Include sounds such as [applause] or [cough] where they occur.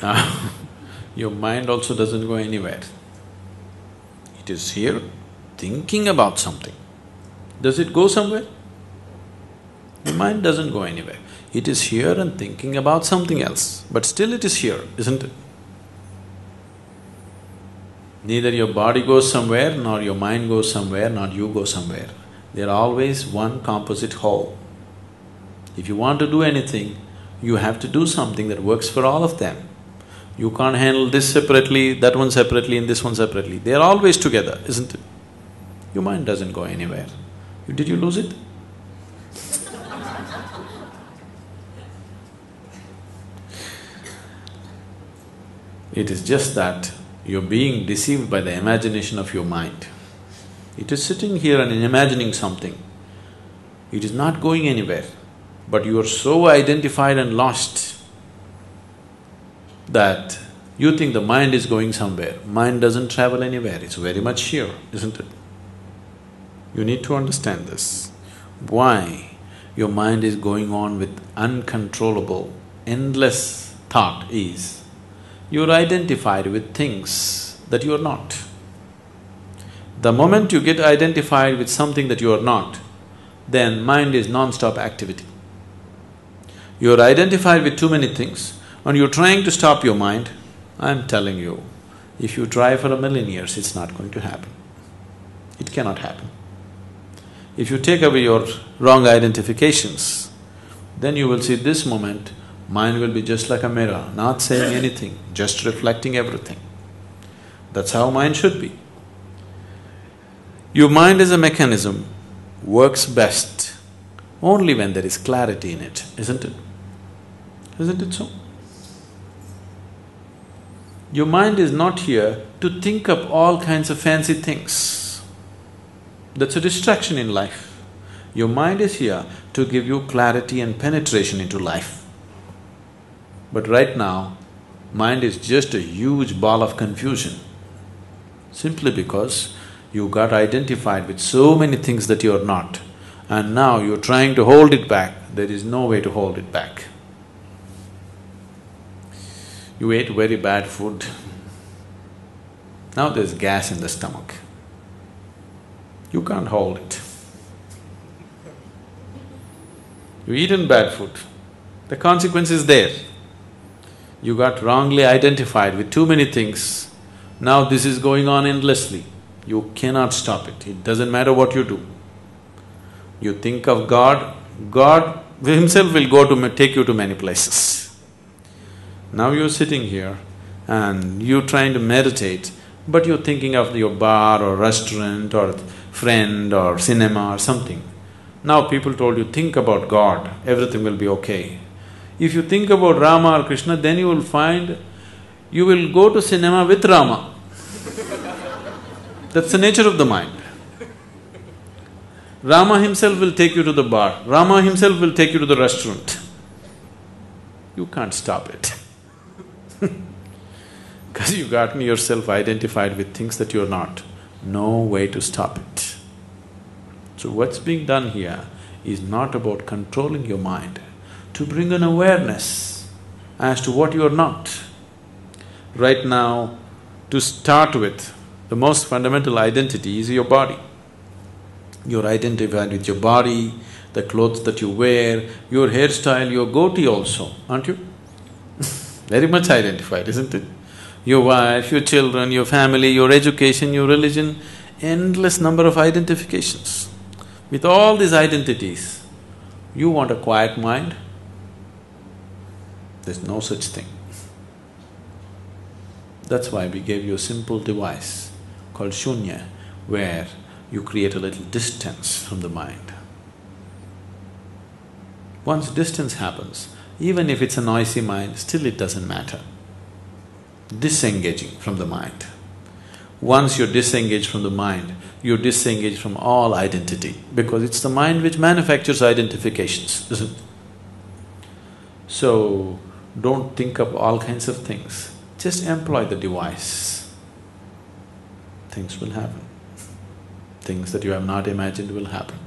Now, [laughs] your mind also doesn't go anywhere. It is here thinking about something. Does it go somewhere? Your mind doesn't go anywhere. It is here and thinking about something else, but still it is here, isn't it? Neither your body goes somewhere, nor your mind goes somewhere, nor you go somewhere. They're always one composite whole. If you want to do anything, you have to do something that works for all of them. You can't handle this separately, that one separately, and this one separately. They're always together, isn't it? Your mind doesn't go anywhere. Did you lose it? [laughs] It is just that you're being deceived by the imagination of your mind. It is sitting here and imagining something. It is not going anywhere, but you are so identified and lost that you think the mind is going somewhere. Mind doesn't travel anywhere, it's very much here, isn't it? You need to understand this. Why your mind is going on with uncontrollable, endless thought is you're identified with things that you are not. The moment you get identified with something that you are not, then mind is non-stop activity. You're identified with too many things and you're trying to stop your mind, I'm telling you, if you try for a million years, it's not going to happen. It cannot happen. If you take away your wrong identifications, then you will see this moment, mind will be just like a mirror, not saying anything, just reflecting everything. That's how mind should be. Your mind as a mechanism works best only when there is clarity in it, isn't it? Isn't it so? Your mind is not here to think up all kinds of fancy things. That's a distraction in life. Your mind is here to give you clarity and penetration into life. But right now, mind is just a huge ball of confusion, simply because you got identified with so many things that you're not, and now you're trying to hold it back, there is no way to hold it back. You ate very bad food, now there's gas in the stomach. You can't hold it. You've eaten bad food, the consequence is there. You got wrongly identified with too many things, now this is going on endlessly. You cannot stop it, it doesn't matter what you do. You think of God, God [laughs] himself will go to take you to many places. Now you're sitting here and you're trying to meditate, but you're thinking of your bar or restaurant or friend or cinema or something. Now people told you, think about God, everything will be okay. If you think about Rama or Krishna, then you will find you will go to cinema with Rama. [laughs] That's the nature of the mind. Rama himself will take you to the bar, Rama himself will take you to the restaurant. You can't stop it [laughs] because you've gotten yourself identified with things that you're not. No way to stop it. So what's being done here is not about controlling your mind, to bring an awareness as to what you're not. Right now, to start with, the most fundamental identity is your body. You're identified with your body, the clothes that you wear, your hairstyle, your goatee also, aren't you? Very much identified, isn't it? Your wife, your children, your family, your education, your religion, endless number of identifications. With all these identities, you want a quiet mind? There's no such thing. That's why we gave you a simple device called shunya, where you create a little distance from the mind. Once distance happens, even if it's a noisy mind, still it doesn't matter. Disengaging from the mind. Once you're disengaged from the mind, you're disengaged from all identity because it's the mind which manufactures identifications, isn't it? So, don't think of all kinds of things, just employ the device. Things will happen. Things that you have not imagined will happen.